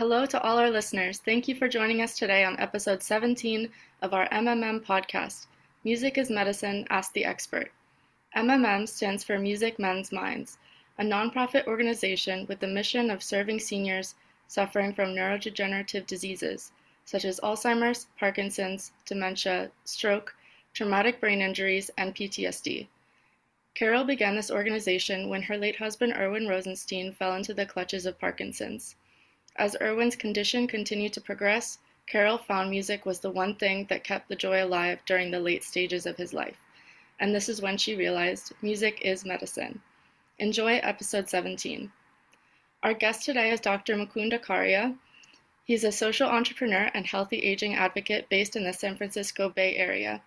Hello to all our listeners. Thank you for joining us today on episode 17 of our MMM podcast, Music is Medicine Ask the Expert. MMM stands for Music Mends Minds, a nonprofit organization with the mission of serving seniors suffering from neurodegenerative diseases such as Alzheimer's, Parkinson's, dementia, stroke, traumatic brain injuries, and PTSD. Carol began this organization when her late husband Erwin Rosenstein fell into the clutches of Parkinson's. As Erwin's condition continued to progress, Carol found music was the one thing that kept the joy alive during the late stages of his life. And this is when she realized music is medicine. Enjoy episode 17. Our guest today is Dr. Mukund Acharya. He's a social entrepreneur and healthy aging advocate based in the San Francisco Bay Area.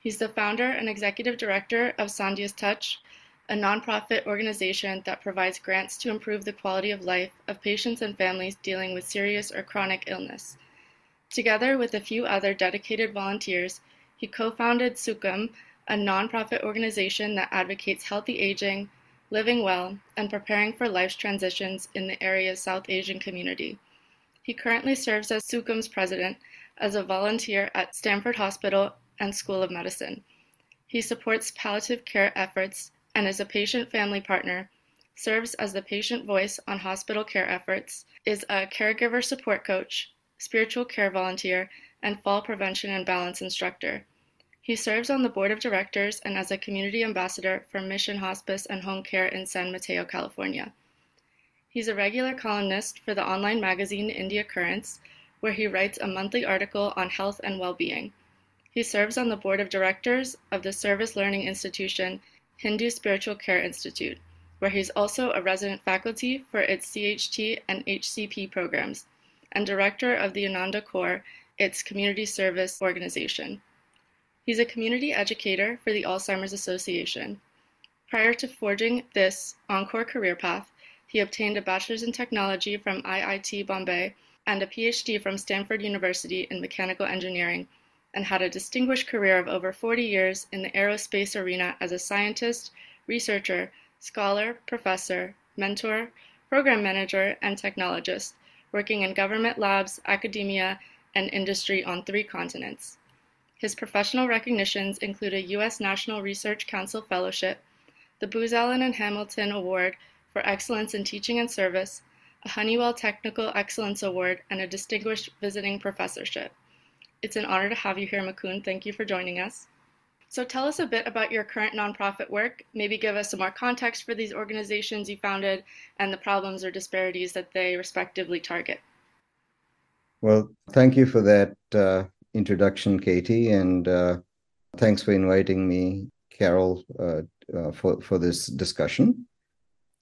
He's the founder and executive director of Sandhya's Touch, a nonprofit organization that provides grants to improve the quality of life of patients and families dealing with serious or chronic illness. Together with a few other dedicated volunteers, he co founded Sukham, a nonprofit organization that advocates healthy aging, living well, and preparing for life's transitions in the area's South Asian community. He currently serves as Sukham's president as a volunteer at Stanford Hospital and School of Medicine. He supports palliative care efforts and is a patient family partner, serves as the patient voice on hospital care efforts, is a caregiver support coach, spiritual care volunteer, and fall prevention and balance instructor. He serves on the board of directors and as a community ambassador for Mission Hospice and Home Care in San Mateo, California. He's a regular columnist for the online magazine India Currents, where he writes a monthly article on health and well being. He serves on the board of directors of the service learning institution Hindu Spiritual Care Institute, where he's also a resident faculty for its CHT and HCP programs, and director of the Ananda Corps, its community service organization. He's a community educator for the Alzheimer's Association. Prior to forging this Encore career path, he obtained a bachelor's in technology from IIT Bombay and a PhD from Stanford University in mechanical engineering and had a distinguished career of over 40 years in the aerospace arena as a scientist, researcher, scholar, professor, mentor, program manager, and technologist, working in government labs, academia, and industry on three continents. His professional recognitions include a U.S. National Research Council Fellowship, the Booz Allen and Hamilton Award for Excellence in Teaching and Service, a Honeywell Technical Excellence Award, and a Distinguished Visiting Professorship. It's an honor to have you here, Mukund. Thank you for joining us. So tell us a bit about your current nonprofit work. Maybe give us some more context for these organizations you founded and the problems or disparities that they respectively target. Well, thank you for that uh, introduction, Katie, and uh, thanks for inviting me, Carol, uh, uh for for this discussion.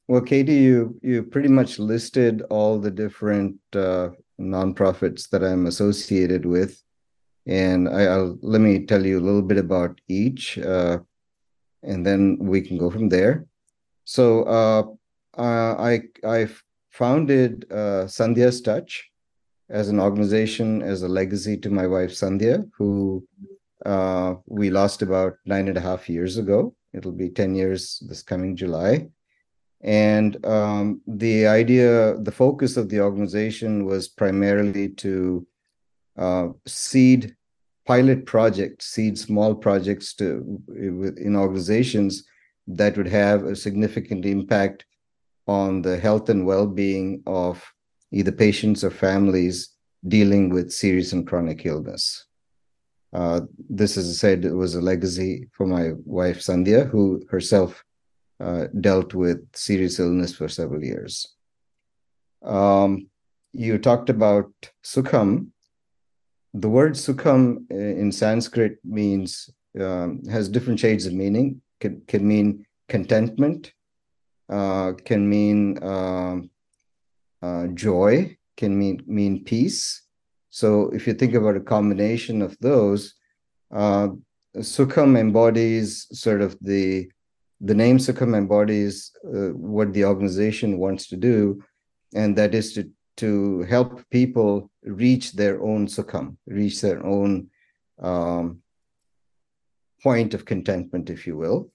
Well, Katie, you you pretty much listed all the different uh, nonprofits that I'm associated with and I, will let me tell you a little bit about each, uh, and then we can go from there. So uh, uh I I founded uh, Sandhya's Touch as an organization as a legacy to my wife Sandhya, who uh, we lost about nine and a half years ago. It'll be ten years this coming July. And um, the idea, the focus of the organization was primarily to uh, seed pilot projects, seed small projects to in organizations that would have a significant impact on the health and well-being of either patients or families dealing with serious and chronic illness. Uh, this, as I said, was a legacy for my wife Sandhya, who herself uh, dealt with serious illness for several years. Um, you talked about Sukham, the word sukham uh, in Sanskrit means um, has different shades of meaning. Can can mean contentment, uh, can mean uh, uh, joy, can mean mean peace. So if you think about a combination of those, uh, sukham embodies sort of the the name sukham embodies uh, what the organization wants to do, and that is to to help people reach their own sukham, reach their own um, point of contentment, if you will.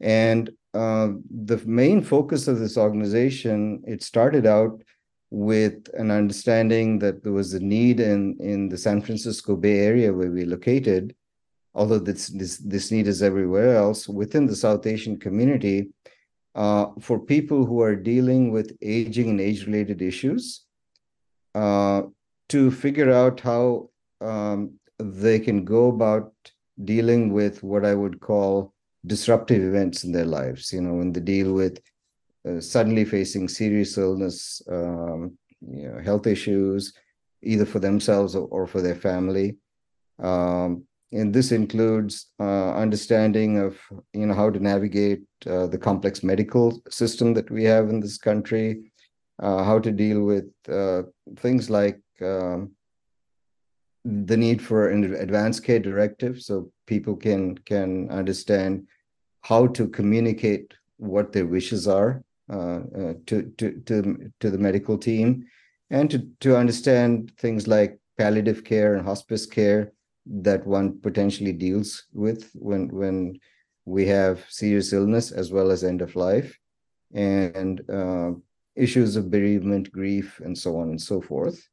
And uh, the main focus of this organization, it started out with an understanding that there was a need in, in the San Francisco Bay Area where we located, although this, this, this need is everywhere else, within the South Asian community, uh, for people who are dealing with aging and age-related issues, uh, to figure out how um, they can go about dealing with what I would call disruptive events in their lives. You know, when they deal with uh, suddenly facing serious illness, um, you know, health issues, either for themselves or, or for their family. Um, and this includes uh, understanding of you know how to navigate uh, the complex medical system that we have in this country, uh, how to deal with uh, things like um, the need for an advanced care directive, so people can can understand how to communicate what their wishes are uh, uh, to, to, to, to the medical team and to, to understand things like palliative care and hospice care that one potentially deals with when, when we have serious illness as well as end of life. And uh, issues of bereavement, grief, and so on and so forth.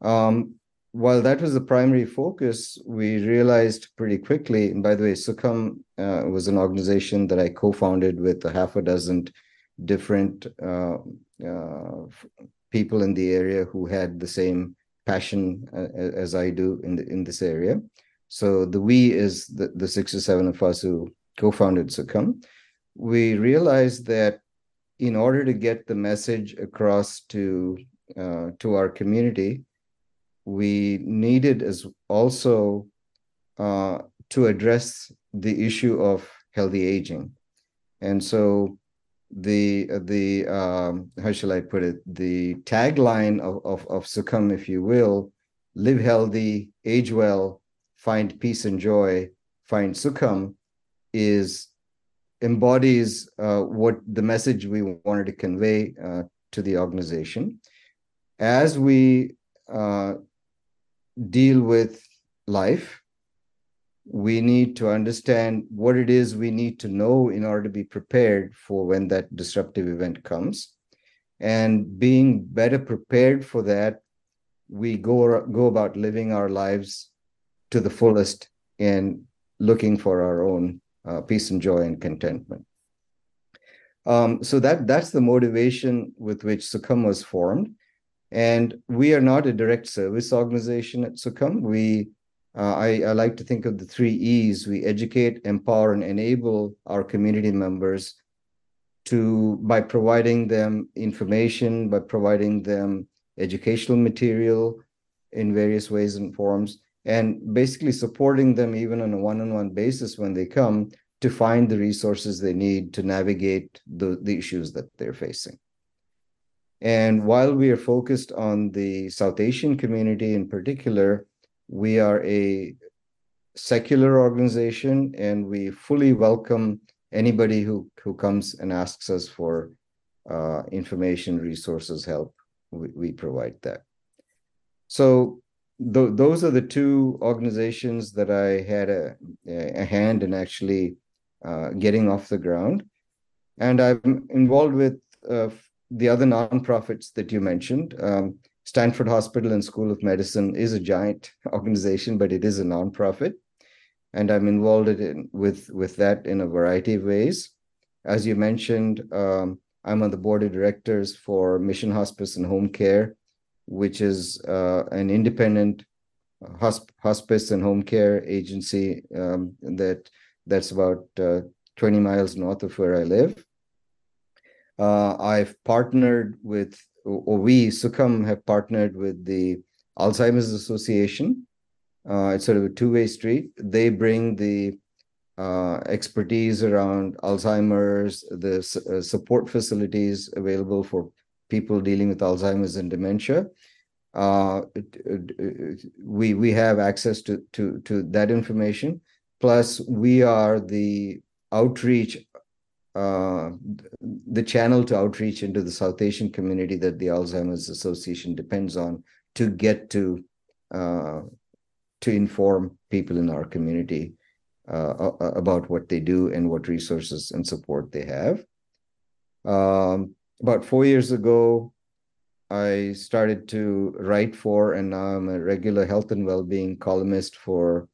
Um, while that was the primary focus, we realized pretty quickly, and by the way, Sukham uh, was an organization that I co founded with a half a dozen different uh, uh, people in the area who had the same passion uh, as I do in the, in this area. So the we is the, the six or seven of us who co-founded Sukham. We realized that in order to get the message across to uh, to our community, we needed as also uh, to address the issue of healthy aging, and so the the um, how shall I put it? The tagline of, of of Sukham, if you will, live healthy, age well, find peace and joy, find Sukham, is embodies uh, what the message we wanted to convey uh, to the organization. As we uh, deal with life, we need to understand what it is we need to know in order to be prepared for when that disruptive event comes and being better prepared for that we go go about living our lives to the fullest and looking for our own uh, peace and joy and contentment. Um, so that that's the motivation with which Sukham was formed. And we are not a direct service organization at Sukham we uh, I, I like to think of the three E's. We educate, empower, and enable our community members to by providing them information, by providing them educational material in various ways and forms, and basically supporting them even on a one-on-one basis when they come to find the resources they need to navigate the, the issues that they're facing. And while we are focused on the South Asian community in particular, we are a secular organization and we fully welcome anybody who, who comes and asks us for uh, information, resources, help. We, we provide that. So th- those are the two organizations that I had a, a hand in actually uh, getting off the ground. And I'm involved with uh, the other nonprofits that you mentioned. Um, Stanford Hospital and School of Medicine is a giant organization, but it is a nonprofit, and I'm involved in, with with that in a variety of ways. As you mentioned, um, I'm on the board of directors for Mission Hospice and Home Care, which is uh, an independent hosp- hospice and home care agency um, that that's about uh, 20 miles north of where I live. Uh, I've partnered with or we, Sukham, have partnered with the Alzheimer's Association. Uh, it's sort of a two-way street. They bring the uh, expertise around Alzheimer's, the uh, support facilities available for people dealing with Alzheimer's and dementia. Uh, we we have access to to to that information. Plus, we are the outreach uh, the channel to outreach into the South Asian community that the Alzheimer's Association depends on to get to uh, to inform people in our community uh, about what they do and what resources and support they have. Um, about four years ago, I started to write for, and now I'm a regular health and well-being columnist for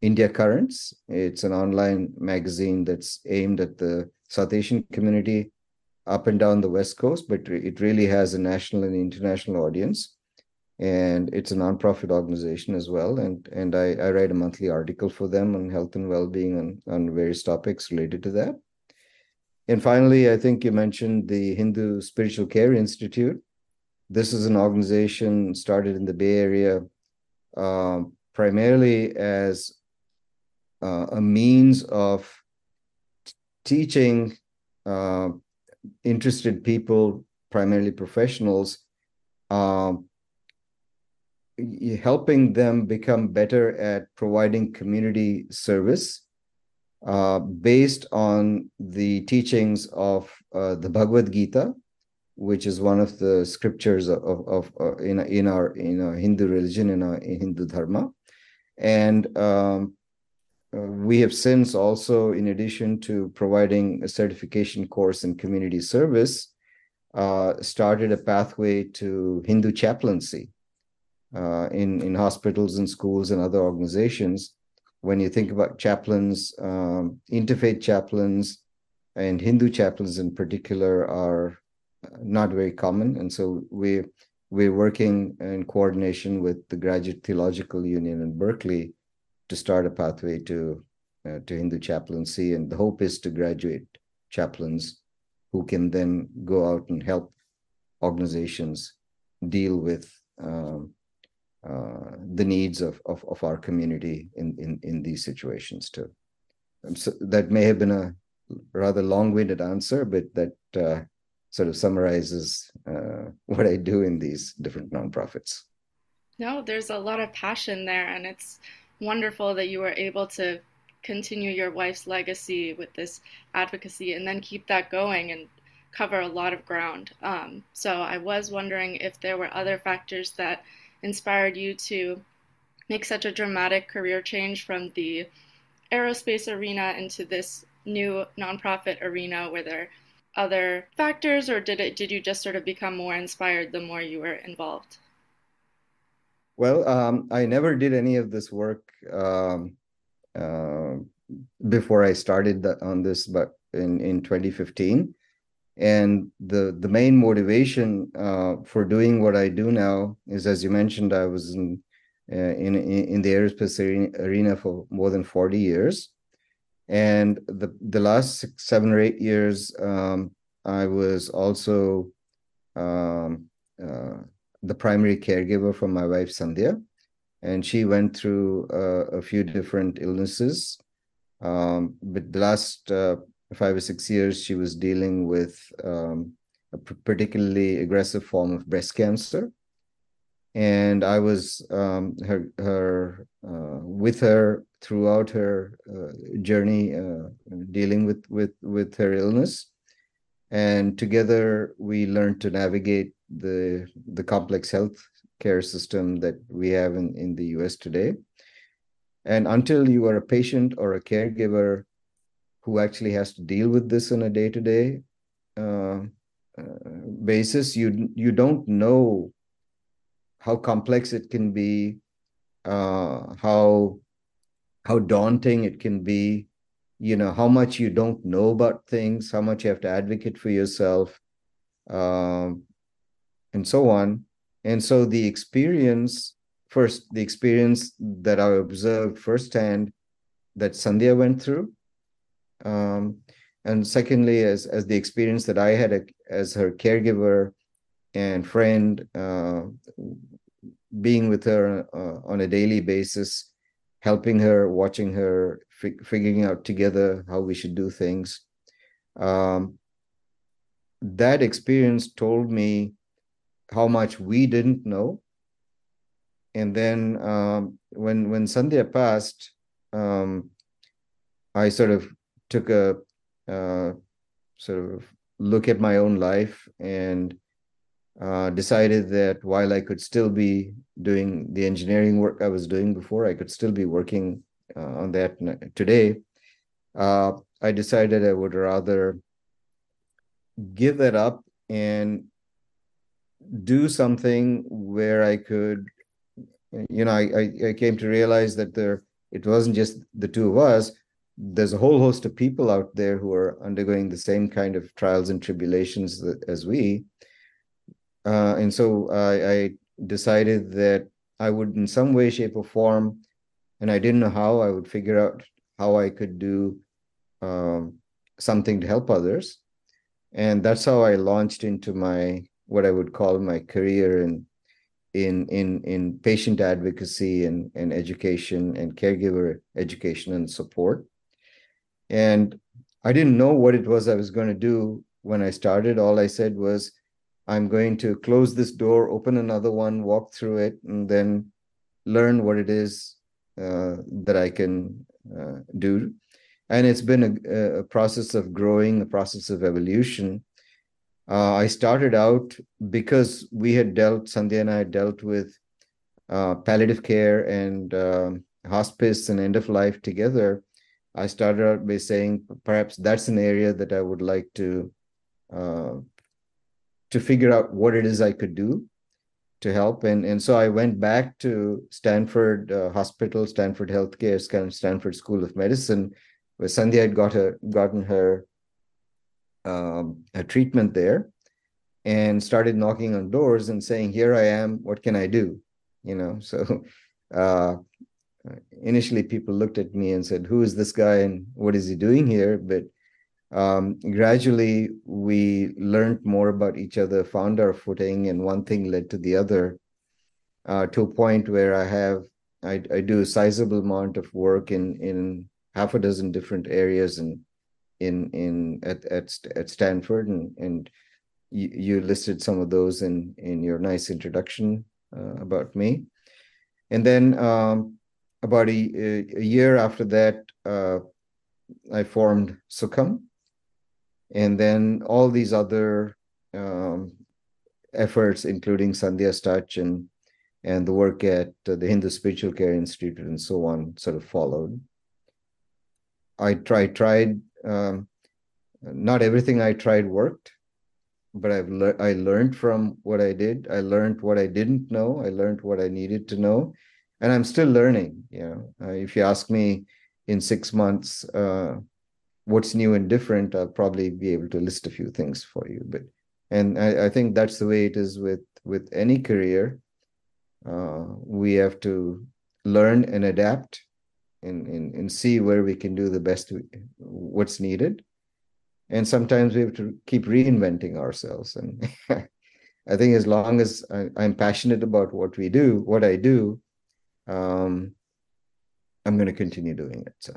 India Currents. It's an online magazine that's aimed at the South Asian community up and down the West Coast, but it really has a national and international audience. And it's a nonprofit organization as well. And and I, I write a monthly article for them on health and well-being and on various topics related to that. And finally, I think you mentioned the Hindu Spiritual Care Institute. This is an organization started in the Bay Area uh, primarily as uh, a means of teaching uh, interested people, primarily professionals, um, helping them become better at providing community service uh, based on the teachings of uh, the Bhagavad Gita, which is one of the scriptures of, of, of uh, in in our in our Hindu religion in our in Hindu dharma, and um, uh, we have since also, in addition to providing a certification course in community service, uh, started a pathway to Hindu chaplaincy in in hospitals and schools and other organizations when you think about chaplains, um, interfaith chaplains, and Hindu chaplains in particular are not very common, and so we we're working in coordination with the Graduate Theological Union in Berkeley to start a pathway to uh, to Hindu chaplaincy, and the hope is to graduate chaplains who can then go out and help organizations deal with um, uh, the needs of, of, of our community in, in, in these situations too. So that may have been a rather long-winded answer, but that uh, sort of summarizes uh, what I do in these different nonprofits. No, there's a lot of passion there, and it's wonderful that you were able to continue your wife's legacy with this advocacy and then keep that going and cover a lot of ground. Um, so I was wondering if there were other factors that inspired you to make such a dramatic career change from the aerospace arena into this new nonprofit arena? Were there other factors or did it did you just sort of become more inspired the more you were involved? Well um, i never did any of this work um, uh, before i started the, on this but in in 2015 and the the main motivation uh, for doing what I do now is, as you mentioned, I was in uh, in in the aerospace arena for more than forty years, and the the last six, seven or eight years, um, I was also um, uh, the primary caregiver for my wife Sandhya, and she went through uh, a few different illnesses. Um, but the last uh, five or six years, she was dealing with um, a particularly aggressive form of breast cancer. And I was um, her, her uh, with her throughout her uh, journey, uh, dealing with, with, with her illness. And together, we learned to navigate the, the complex health care system that we have in, in the US today. And until you are a patient or a caregiver who actually has to deal with this on a day-to-day uh, uh, basis you you don't know how complex it can be uh, how how daunting it can be you know how much you don't know about things how much you have to advocate for yourself um, and so on. And so the experience first the experience that i observed firsthand that sandhya went through um, and secondly as as the experience that i had a, as her caregiver and friend uh, being with her uh, on a daily basis helping her watching her figuring out together how we should do things. Um, that experience told me how much we didn't know. And then um, when when sandhya passed um, i sort of took a uh, sort of look at my own life and uh, decided that while I could still be doing the engineering work I was doing before, I could still be working uh, on that today. Uh, I decided I would rather give that up and do something where I could, you know, I, I came to realize that there it wasn't just the two of us. There's a whole host of people out there who are undergoing the same kind of trials and tribulations as we. Uh, and so I, I decided that I would, in some way, shape, or form, and I didn't know how, I would figure out how I could do um, something to help others. And that's how I launched into my what I would call my career in in in in patient advocacy and, and education and caregiver education and support. And I didn't know what it was I was going to do when I started. All I said was, I'm going to close this door, open another one, walk through it, and then learn what it is uh, that I can uh, do. And it's been a, a, process of growing, a process of evolution. Uh, I started out because we had dealt, Sandhya and I had dealt with uh, palliative care and um, hospice and end of life together. I started out by saying perhaps that's an area that I would like to uh, to figure out what it is I could do to help. And and so I went back to Stanford uh, Hospital, Stanford Healthcare, Stanford School of Medicine, where Sandhya had got her gotten her um, a treatment there and started knocking on doors and saying, Here I am, what can I do? You know, so uh, initially people looked at me and said, Who is this guy and what is he doing here? But um, gradually we learned more about each other, found our footing, and one thing led to the other uh, to a point where I have I, I do a sizable amount of work in in half a dozen different areas and in in at at, at Stanford and and you, you listed some of those in in your nice introduction uh, about me and then um, about a, a year after that uh, I formed Sukham and then all these other um, efforts including Sandhya Touch and and the work at uh, the Hindu Spiritual Care Institute and so on sort of followed I tried tried um, not everything I tried worked, but I've le- I learned from what I did. I learned what I didn't know. I learned what I needed to know, and I'm still learning. You know, uh, if you ask me in six months uh, what's new and different, I'll probably be able to list a few things for you. But and I, I think that's the way it is with with any career. Uh, we have to learn and adapt and, and, and see where we can do the best what's needed and sometimes we have to keep reinventing ourselves and i think as long as I, am passionate about what we do what i do um, i'm going to continue doing it so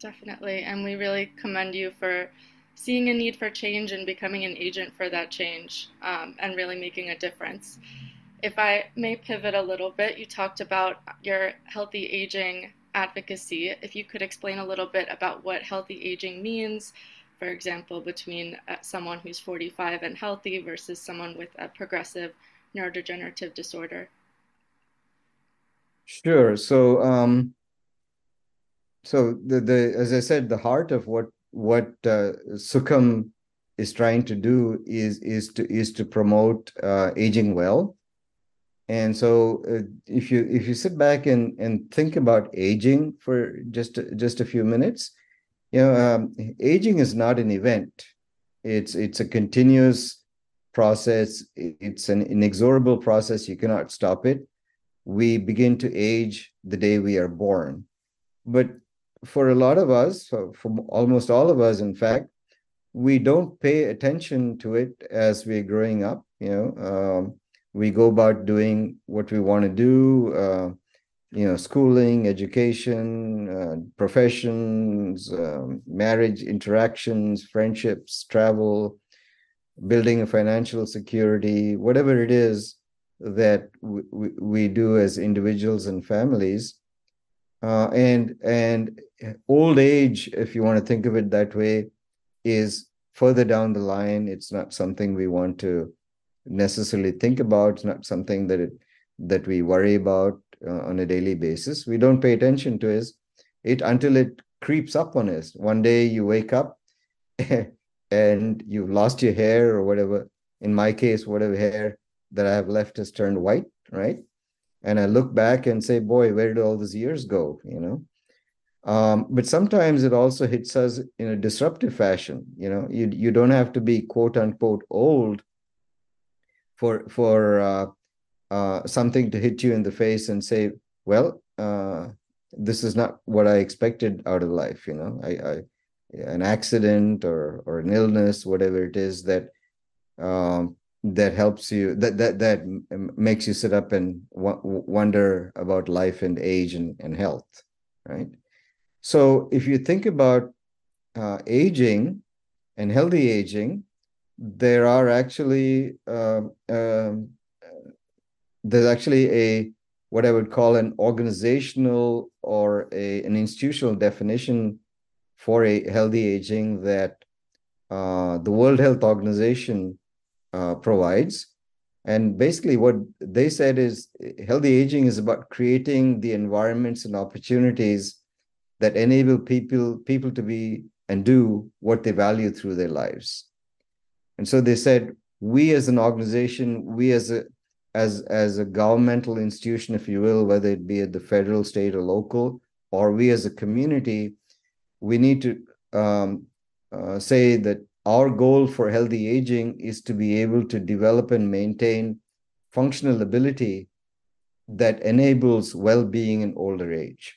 definitely and we really commend you for seeing a need for change and becoming an agent for that change um, and really making a difference if I may pivot a little bit, you talked about your healthy aging advocacy. If you could explain a little bit about what healthy aging means, for example, between uh, someone who's 45 and healthy versus someone with a progressive neurodegenerative disorder. Sure. So, um, so the the as I said, the heart of what what uh, Sukham is trying to do is is to is to promote uh, aging well. And so uh, if you if you sit back and and think about aging for just just a few minutes you know um, aging is not an event. It's it's a continuous process. It's an inexorable process. You cannot stop it we begin to age the day we are born. But for a lot of us for almost all of us in fact we don't pay attention to it as we're growing up you know um, we go about doing what we want to do uh, you know schooling education uh, professions um, marriage interactions friendships travel building a financial security whatever it is that we, we do as individuals and families uh, and and old age if you want to think of it that way is further down the line it's not something we want to necessarily think about. It's not something that it that we worry about uh, on a daily basis. We don't pay attention to it, it until it creeps up on us. One day you wake up and you've lost your hair or whatever, in my case, whatever hair that I have left has turned white, right? And I look back and say, boy, where did all these years go? You know. Um, but sometimes it also hits us in a disruptive fashion. You know, you you don't have to be quote unquote old for for uh, uh, something to hit you in the face and say, well, uh, this is not what I expected out of life. You know, I, I an accident or or an illness, whatever it is that um, that helps you that that that makes you sit up and wonder about life and age and, and health, right? So if you think about uh, aging and healthy aging, there are actually uh, um, there's actually a what I would call an organizational or a, an institutional definition for a healthy aging that uh, the World Health Organization uh, provides. And basically, what they said is healthy aging is about creating the environments and opportunities that enable people people to be and do what they value through their lives. And so they said, we as an organization, we as a as as a governmental institution, if you will, whether it be at the federal, state, or local, or we as a community, we need to um, uh, say that our goal for healthy aging is to be able to develop and maintain functional ability that enables well-being in older age.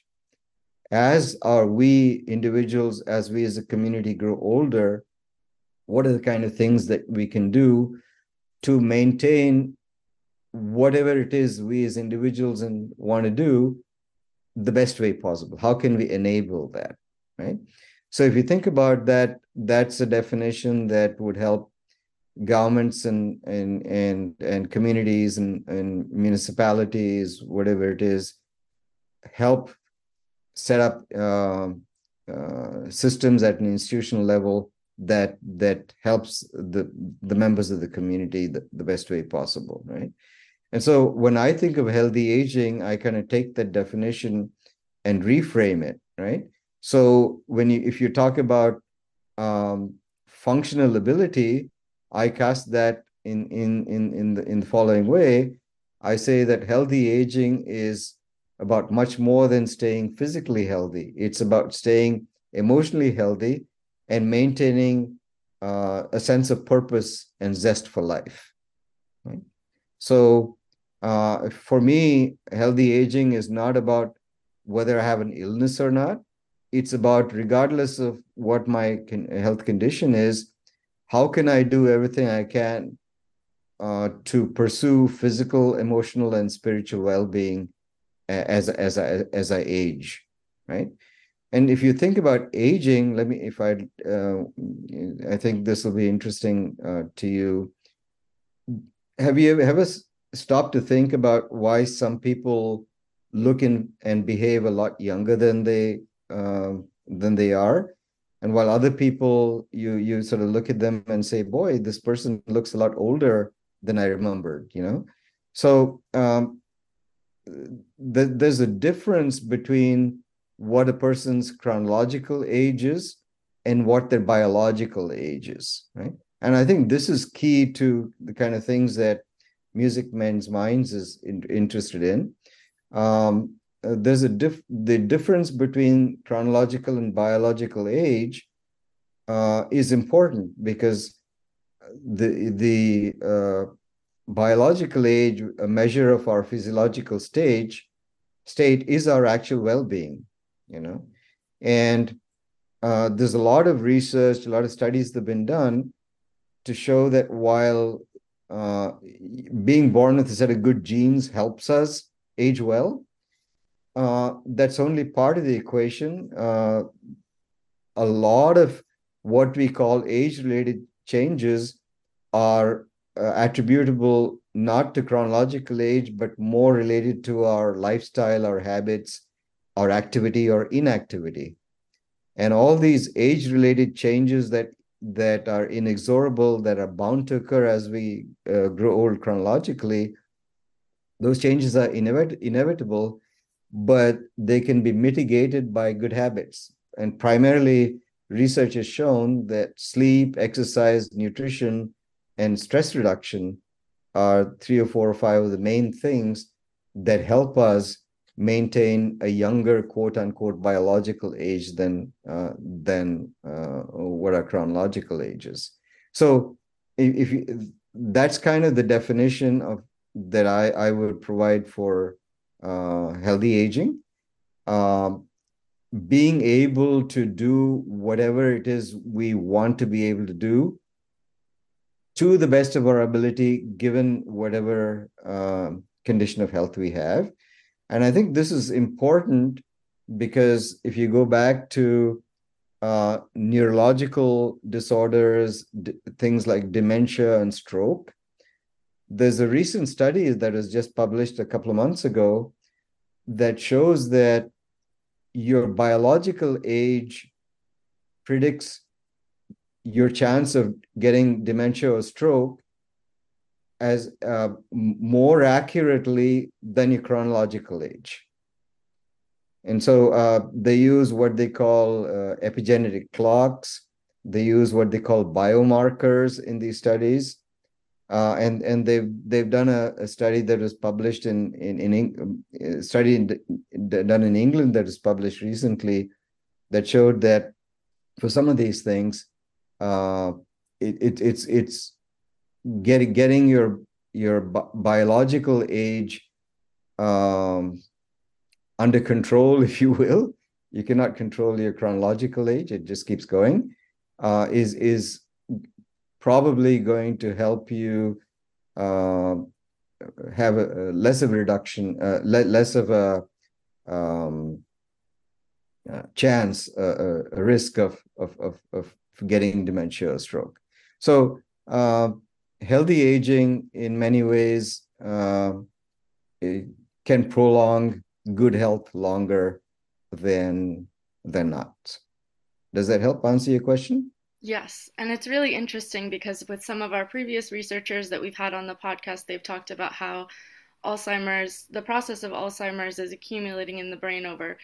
As are we individuals, as we as a community grow older, what are the kind of things that we can do to maintain whatever it is we as individuals and want to do the best way possible how can we enable that right so if you think about that that's a definition that would help governments and and and, and communities and, and municipalities whatever it is help set up uh, uh, systems at an institutional level that that helps the the members of the community the, the best way possible right and so when I think of healthy aging, I kind of take that definition and reframe it, right? So when you if you talk about um, functional ability, I cast that in in in in the in the following way. I say that healthy aging is about much more than staying physically healthy. It's about staying emotionally healthy and maintaining uh, a sense of purpose and zest for life. Right? So uh, for me, healthy aging is not about whether I have an illness or not. It's about, regardless of what my con- health condition is, how can I do everything I can uh, to pursue physical, emotional, and spiritual well-being as as I, as I age, right? And if you think about aging, let me, if I, uh, I think this will be interesting uh, to you. Have you ever, ever stop to think about why some people look in and behave a lot younger than they uh, than they are. And while other people you you sort of look at them and say boy this person looks a lot older than i remembered you know? So um, th- there's a difference between what a person's chronological age is and what their biological age is right? And i think this is key to the kind of things that music mends minds is in, interested in. Um, uh, there's a diff the difference between chronological and biological age uh, is important because the the uh, biological age a measure of our physiological stage state is our actual well-being you know and uh, there's a lot of research a lot of studies that have been done to show that while uh, being born with a set of good genes helps us age well. Uh, that's only part of the equation. Uh, a lot of what we call age related changes are uh, attributable not to chronological age, but more related to our lifestyle, our habits, our activity or inactivity. And all these age related changes that that are inexorable, that are bound to occur as we uh, grow old chronologically, those changes are inevit- inevitable, but they can be mitigated by good habits. And primarily, research has shown that sleep, exercise, nutrition, and stress reduction are three or four or five of the main things that help us maintain a younger quote unquote biological age than uh, than uh, what our chronological age is so if, if you, that's kind of the definition of that i i would provide for uh, healthy aging um, being able to do whatever it is we want to be able to do to the best of our ability given whatever uh, condition of health we have. And I think this is important because if you go back to uh, neurological disorders, d- things like dementia and stroke, there's a recent study that was just published a couple of months ago that shows that your biological age predicts your chance of getting dementia or stroke as uh, more accurately than your chronological age. And so uh, they use what they call uh, epigenetic clocks. They use what they call biomarkers in these studies, uh, and and they've they've done a, a, study that was published in in in uh, study in, done in England that was published recently, that showed that for some of these things, uh, it, it it's it's getting getting your your bi- biological age um, under control, if you will. You cannot control your chronological age; it just keeps going. Uh, is is probably going to help you uh, have a, a, less of a reduction, uh, le- less of a um, uh, chance, a risk of, of of of getting dementia or stroke. So uh, healthy aging in many ways uh, can prolong good health longer than than not. Does that help answer your question? Yes, and it's really interesting because with some of our previous researchers that we've had on the podcast, they've talked about how Alzheimer's, the process of Alzheimer's is accumulating in the brain over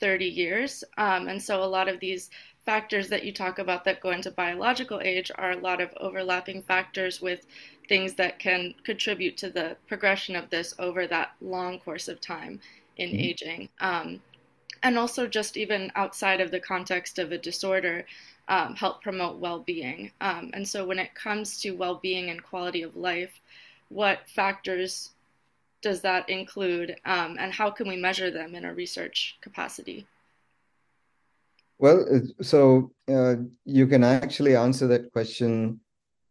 30 years. Um, and so a lot of these factors that you talk about that go into biological age are a lot of overlapping factors with things that can contribute to the progression of this over that long course of time in mm-hmm. aging. Um, and also, just even outside of the context of a disorder, um, help promote well being. Um, and so, when it comes to well being and quality of life, what factors does that include, um, and how can we measure them in a research capacity? Well, so uh, you can actually answer that question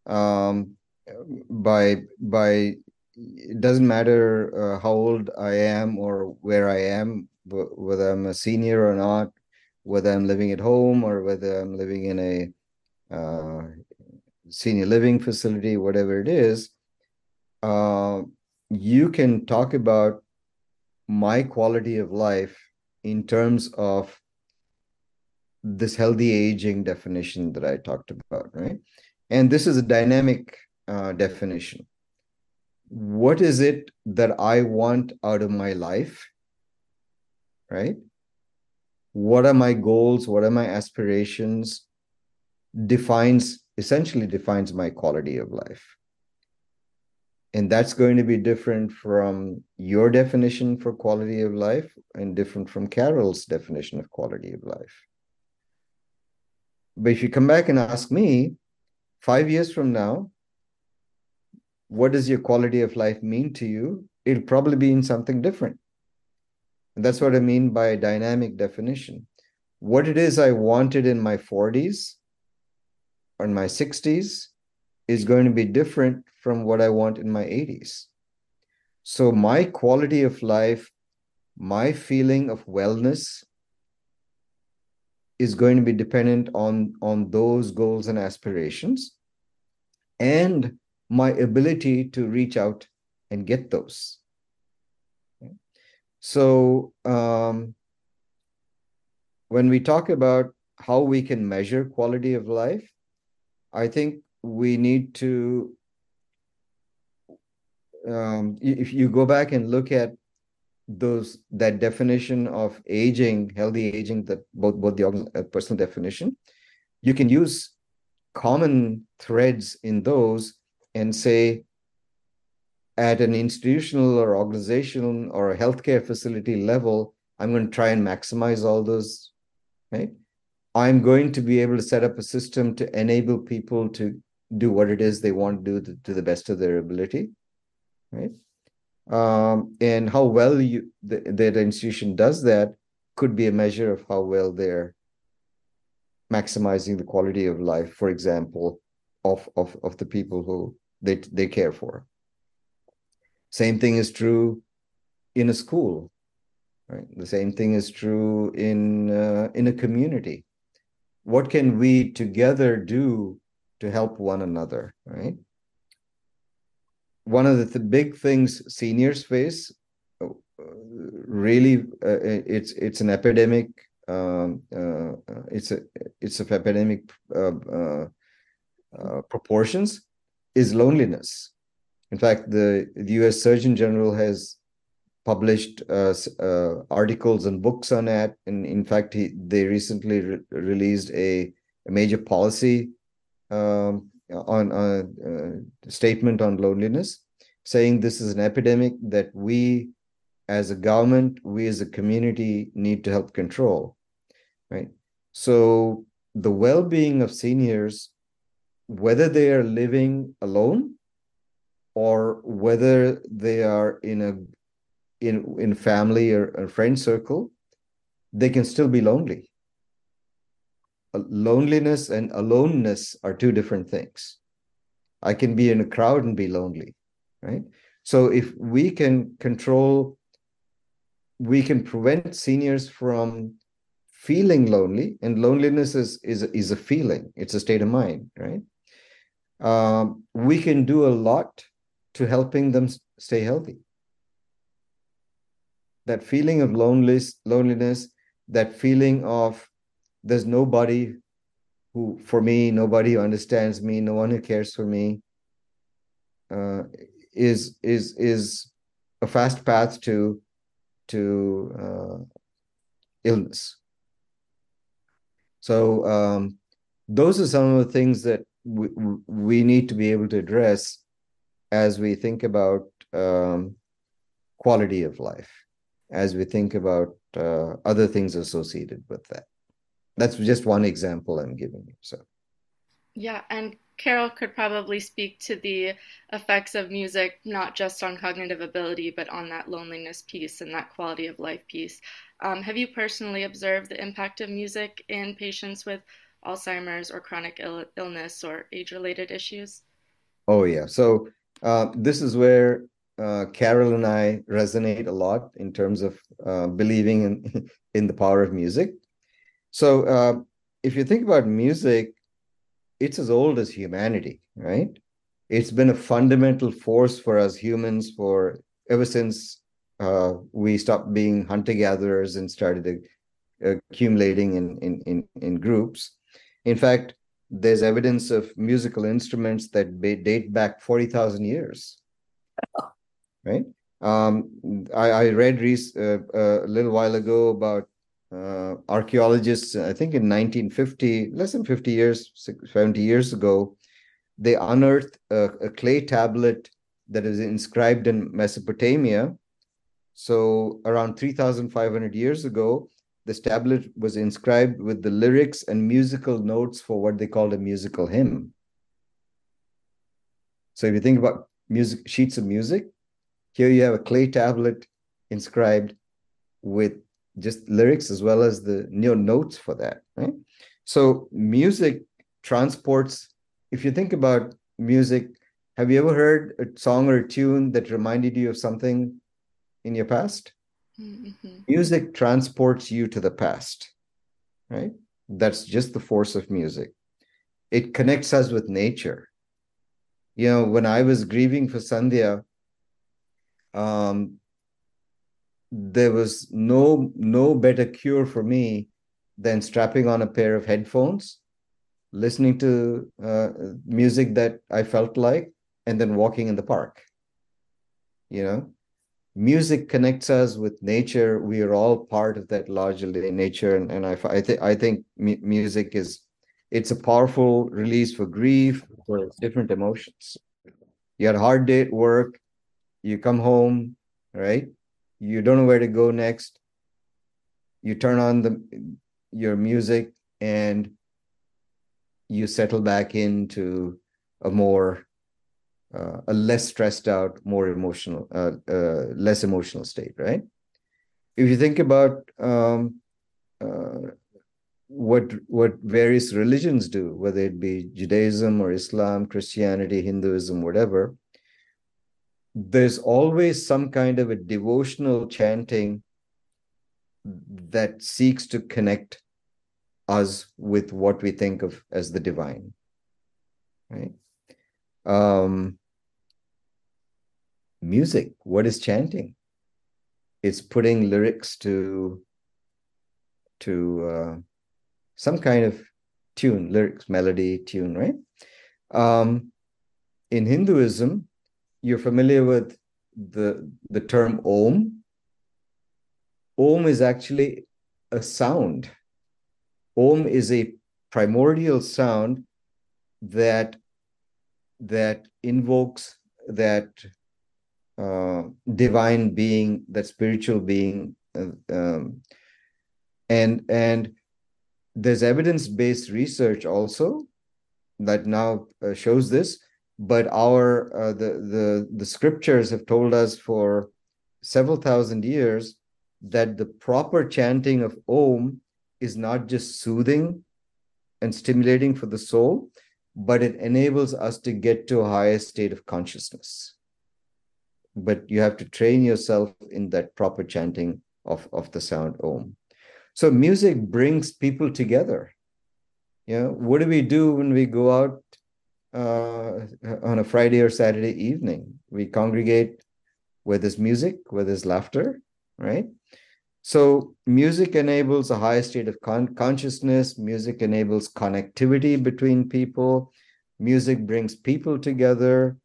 um, by by. It doesn't matter uh, how old I am or where I am, whether I'm a senior or not, whether I'm living at home or whether I'm living in a uh, senior living facility, whatever it is. Uh, you can talk about my quality of life in terms of this healthy aging definition that I talked about, right? And this is a dynamic uh, definition. What is it that I want out of my life, right? What are my goals? What are my aspirations? Defines essentially defines my quality of life. And that's going to be different from your definition for quality of life and different from Carol's definition of quality of life. But if you come back and ask me, five years from now, what does your quality of life mean to you? It'll probably be in something different. And that's what I mean by dynamic definition. What it is I wanted in my 40s or in my 60s is going to be different from what I want in my 80s. So, my quality of life, my feeling of wellness, is going to be dependent on on those goals and aspirations and my ability to reach out and get those so um, when we talk about how we can measure quality of life i think we need to um, if you go back and look at those that definition of aging, healthy aging, that both both the uh, personal definition, you can use common threads in those and say, at an institutional or organizational or a healthcare facility level, I'm going to try and maximize all those, right? I'm going to be able to set up a system to enable people to do what it is they want to do to, the best of their ability, right? Um, and how well you the, that institution does that could be a measure of how well they're maximizing the quality of life, for example, of of of the people who they they care for. Same thing is true in a school, right? The same thing is true in uh, in a community. What can we together do to help one another, right? One of the th- big things seniors face, uh, really, uh, it's it's an epidemic. Um, uh, it's a it's a epidemic uh, uh, uh, proportions is loneliness in fact, the, the US Surgeon General has published uh, uh, articles and books on that. And in fact, he, they recently re- released a, a, major policy um, on a, a statement on loneliness, saying this is an epidemic that we as a government, we as a community need to help control, right? So the well-being of seniors, whether they are living alone or whether they are in a in in family or a friend circle they can still be lonely. Loneliness and aloneness are two different things. I can be in a crowd and be lonely right? So if we can control we can prevent seniors from feeling lonely and loneliness is is, is a feeling. It's a state of mind right? Um, we can do a lot to helping them stay healthy. That feeling of loneliness, loneliness, that feeling of there's nobody who, for me, nobody who understands me, no one who cares for me, uh, is is is a fast path to to uh, illness. So um, those are some of the things that we, we need to be able to address as we think about um, quality of life, as we think about uh, other things associated with that. That's just one example I'm giving you. So, yeah, and Carol could probably speak to the effects of music, not just on cognitive ability, but on that loneliness piece and that quality of life piece. Um, have you personally observed the impact of music in patients with Alzheimer's or chronic Ill- illness or age related issues? Oh, yeah. So, uh, this is where uh, Carol and I resonate a lot in terms of uh, believing in in the power of music. So uh, if you think about music, it's as old as humanity, right? It's been a fundamental force for us humans for ever since uh, we stopped being hunter gatherers and started accumulating in, in in in groups. In fact, there's evidence of musical instruments that date back 40,000 years. Right? Um, I, I, read uh, uh, a little while ago about uh, archaeologists, I think in 1950, less than 50 years, 70 years ago, they unearthed a, a clay tablet that is inscribed in Mesopotamia. So around 3,500 years ago, this tablet was inscribed with the lyrics and musical notes for what they called a musical hymn. So if you think about music sheets of music, here you have a clay tablet inscribed with just lyrics as well as the new notes for that, right? So music transports, if you think about music, have you ever heard a song or a tune that reminded you of something in your past? Mm-hmm. Music transports you to the past, right? That's just the force of music. It connects us with nature. You know, when I was grieving for Sandhya, um, there was no no better cure for me than strapping on a pair of headphones, listening to uh, music that I felt like, and then walking in the park. You know, music connects us with nature we are all part of that largely nature and, and i i, th- I think music is it's a powerful release for grief for different emotions You had a hard day at work, you come home, right? You don't know where to go next. You turn on the your music and you settle back into a more uh, a less stressed out, more emotional, uh, uh, less emotional state, right? If you think about um, uh, what what various religions do, whether it be Judaism or Islam, Christianity, Hinduism, whatever, there's always some kind of a devotional chanting that seeks to connect us with what we think of as the divine right um music what is chanting? It's putting lyrics to to uh, some kind of tune lyrics melody tune right? Um in hinduism you're familiar with the the term om. Om is actually a sound. Om is a primordial sound that that invokes that uh, divine being, that spiritual being, uh, um, and and there's evidence-based research also that now uh, shows this. But our uh, the the the scriptures have told us for several thousand years that the proper chanting of Om is not just soothing and stimulating for the soul, but it enables us to get to a higher state of consciousness but you have to train yourself in that proper chanting of, of the sound om. So music brings people together. You know, what do we do when we go out uh, on a Friday or Saturday evening? We congregate where there's music, where there's laughter, right? So music enables a higher state of con- consciousness. Music enables connectivity between people. Music brings people together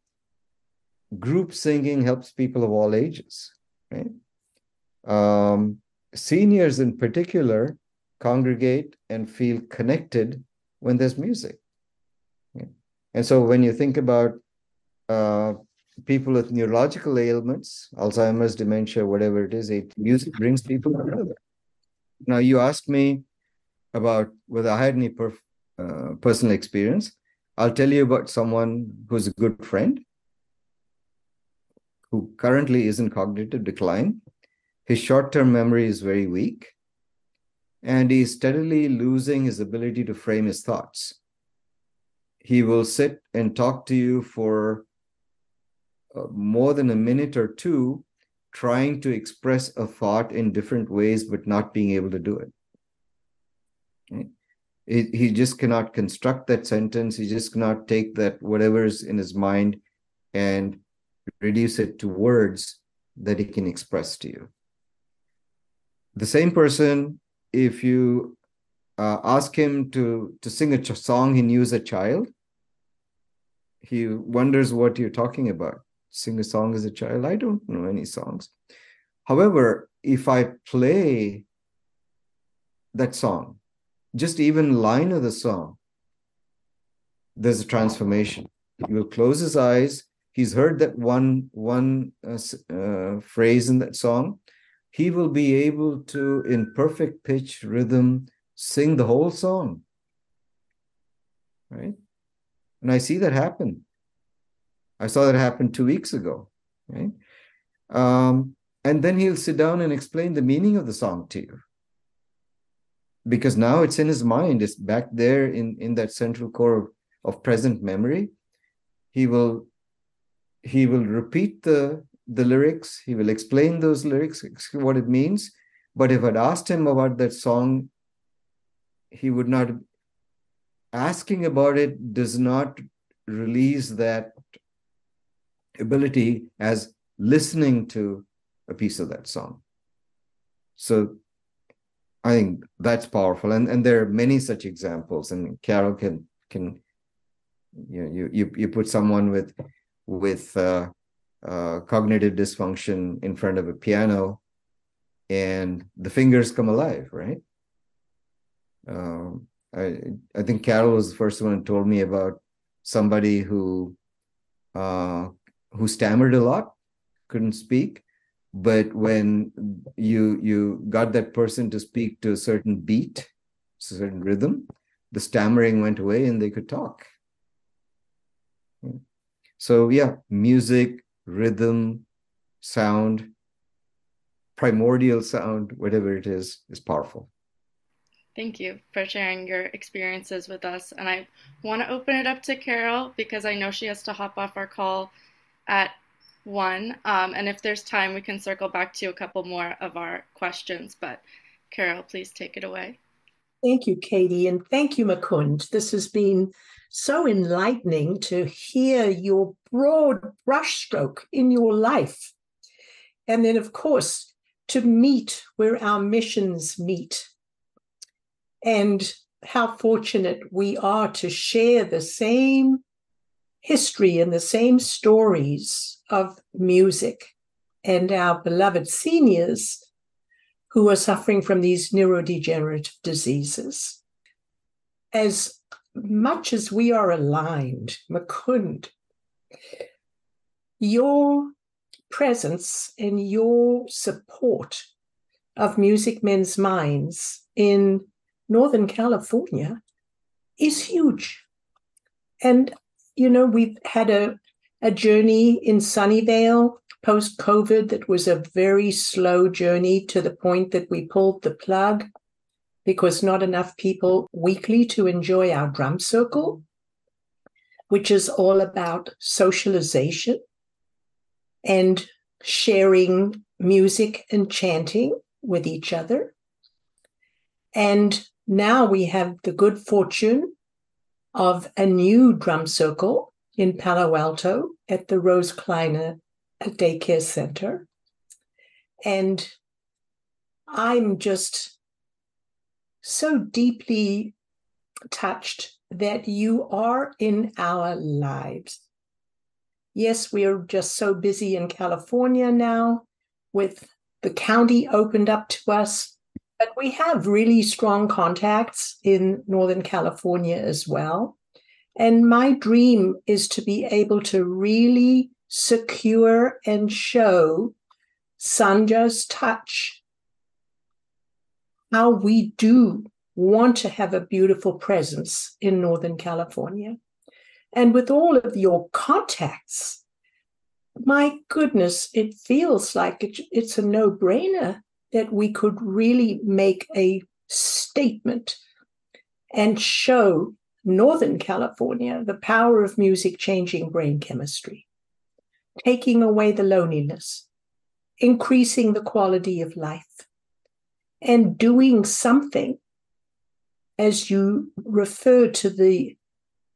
group singing helps people of all ages, right? Um, seniors in particular congregate and feel connected when there's music. And so when you think about uh, people with neurological ailments, Alzheimer's, dementia, whatever it is, it, music brings people together. Now, you asked me about whether I had any uh, personal experience. I'll tell you about someone who's a good friend who currently is in cognitive decline. His short term memory is very weak, and he's steadily losing his ability to frame his thoughts. He will sit and talk to you for uh, more than a minute or two, trying to express a thought in different ways, but not being able to do it. Okay? He, he just cannot construct that sentence. He just cannot take that whatever is in his mind and reduce it to words that he can express to you. The same person, if you uh, ask him to, to sing a song he knew as a child, he wonders what you're talking about. Sing a song as a child? I don't know any songs. However, if I play that song, just even line of the song, there's a transformation. He will close his eyes he's heard that one one uh, uh, phrase in that song. He will be able to in perfect pitch rhythm sing the whole song. Right? And i see that happen. I saw that happen two weeks ago. Right? Um, and then he'll sit down and explain the meaning of the song to you. Because now it's in his mind it's back there in in that central core of, of present memory. He will he will repeat the the lyrics he will explain those lyrics what it means. But if i'd asked him about that song he would not asking about it does not release that ability as listening to a piece of that song. So i think that's powerful. And and there are many such examples and carol can can you know you you, you put someone with with uh, uh, cognitive dysfunction in front of a piano and the fingers come alive, right? Um, I, I think Carol was the first one who told me about somebody who uh, who stammered a lot, couldn't speak. But when you you got that person to speak to a certain beat, certain rhythm, the stammering went away and they could talk. So yeah, music, rhythm, sound, primordial sound, whatever it is, is powerful. Thank you for sharing your experiences with us. And I want to open it up to Carol because I know she has to hop off our call at one. Um, and if there's time, we can circle back to a couple more of our questions. But Carol, please take it away. Thank you, Katie. And thank you, Mukund. This has been so enlightening to hear your broad brushstroke in your life. And then, of course, to meet where our missions meet and how fortunate we are to share the same history and the same stories of music and our beloved seniors who are suffering from these neurodegenerative diseases. As much as we are aligned, Mukund, your presence and your support of Music Mends Minds in Northern California is huge. And, you know, we've had a, a journey in Sunnyvale post COVID that was a very slow journey to the point that we pulled the plug because not enough people weekly to enjoy our drum circle, which is all about socialization and sharing music and chanting with each other. And now we have the good fortune of a new drum circle in Palo Alto at the Rose Kleiner A daycare Center. And I'm just so deeply touched that you are in our lives. Yes, we are just so busy in California now with the county opened up to us but we have really strong contacts in Northern California as well. And my dream is to be able to really secure and show Sandhya's Touch how we do want to have a beautiful presence in Northern California. And with all of your contacts, my goodness, it feels like it's a no brainer that we could really make a statement and show Northern California the power of music changing brain chemistry, taking away the loneliness, increasing the quality of life, and doing something as you refer to the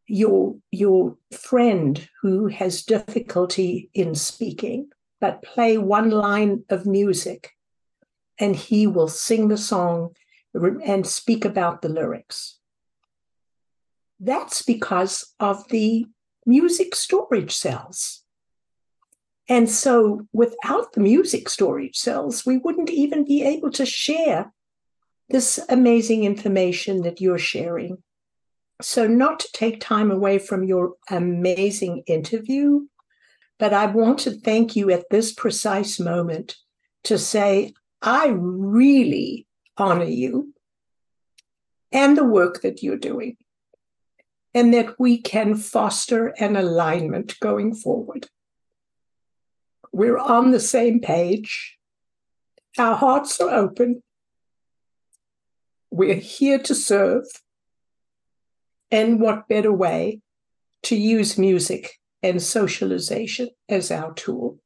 your your friend who has difficulty in speaking but play one line of music and he will sing the song and speak about the lyrics. That's because of the music storage cells. And so, without the music storage cells, we wouldn't even be able to share this amazing information that you're sharing. So, not to take time away from your amazing interview, but I want to thank you at this precise moment to say, I really honor you and the work that you're doing, and that we can foster an alignment going forward. We're on the same page, our hearts are open, we're here to serve. And what better way to use music and socialization as our tool?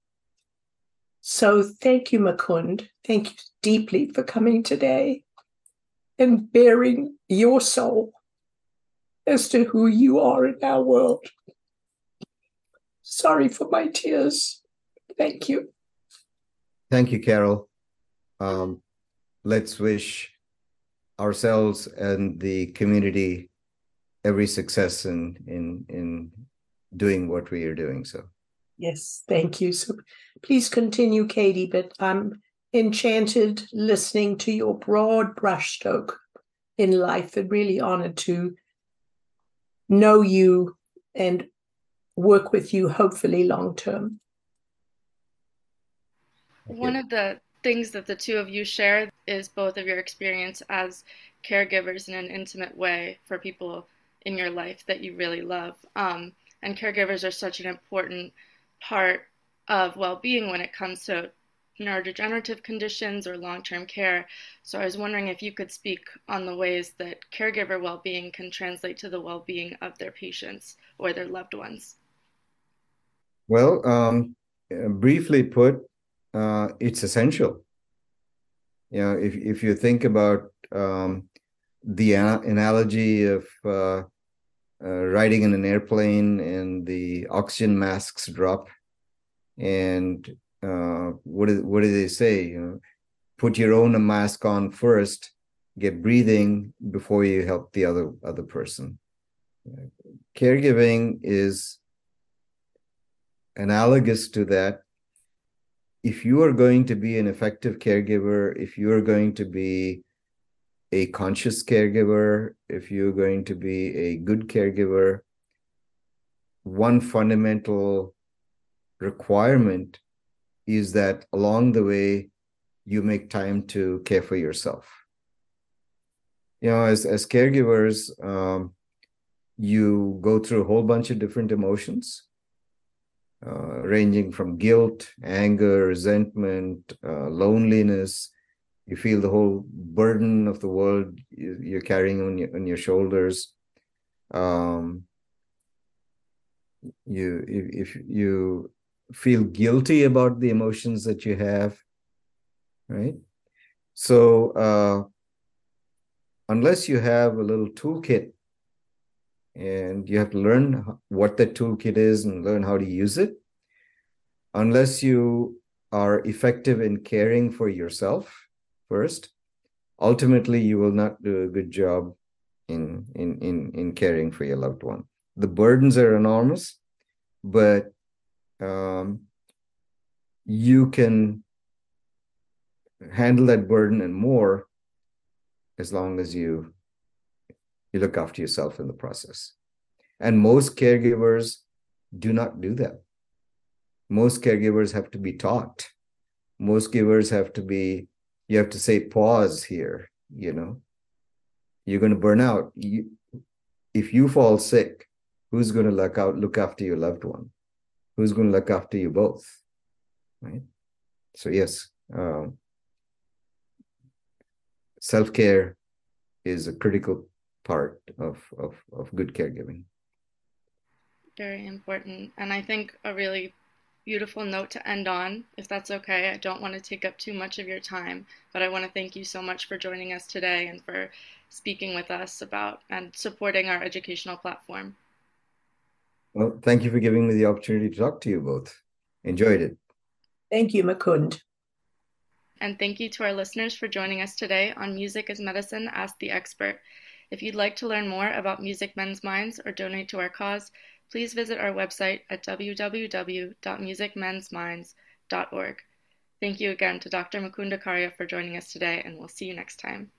So thank you, Mukund. Thank you deeply for coming today and bearing your soul as to who you are in our world. Sorry for my tears. Thank you. Thank you, Carol. Um, let's wish ourselves and the community every success in in in doing what we are doing. So Yes, thank you. So please continue, Katie, but I'm enchanted listening to your broad brushstroke in life and really honored to know you and work with you, hopefully long term. One of the things that the two of you share is both of your experience as caregivers in an intimate way for people in your life that you really love. Um, and caregivers are such an important part of well being when it comes to neurodegenerative conditions or long term care. So I was wondering if you could speak on the ways that caregiver well being can translate to the well being of their patients or their loved ones. Well, um, briefly put, uh, it's essential. You know, if, if you think about um, the analogy of uh, uh, riding in an airplane and the oxygen masks drop, and uh, what do what do they say? You know, put your own mask on first, get breathing before you help the other other person. Caregiving is analogous to that. If you are going to be an effective caregiver, if you are going to be a conscious caregiver, if you're going to be a good caregiver, one fundamental requirement is that along the way you make time to care for yourself. You know as as caregivers um, you go through a whole bunch of different emotions uh, ranging from guilt anger resentment uh, loneliness. You feel the whole burden of the world you're carrying on your, on your shoulders. Um, you if, if you feel guilty about the emotions that you have right? So uh, unless you have a little toolkit and you have to learn what that toolkit is and learn how to use it. Unless you are effective in caring for yourself first ultimately you will not do a good job in in in in caring for your loved one. The burdens are enormous but um, you can handle that burden and more as long as you you look after yourself in the process. And most caregivers do not do that. Most caregivers have to be taught. Most givers have to be you have to say pause here you know? You're going to burn out. You, if you fall sick who's going to look out look after your loved one? Who's going to look after you both? Right? So yes um, self-care is a critical part of, of, of good caregiving very important and i think a really beautiful note to end on if that's okay i don't want to take up too much of your time but i want to thank you so much for joining us today and for speaking with us about and supporting our educational platform well, thank you for giving me the opportunity to talk to you both. Enjoyed it. Thank you, Mukund. And thank you to our listeners for joining us today on Music is Medicine Ask the Expert. If you'd like to learn more about Music Mends Minds or donate to our cause, please visit our website at www.musicmendsminds.org. Thank you again to Dr. Mukund Acharya for joining us today, and we'll see you next time.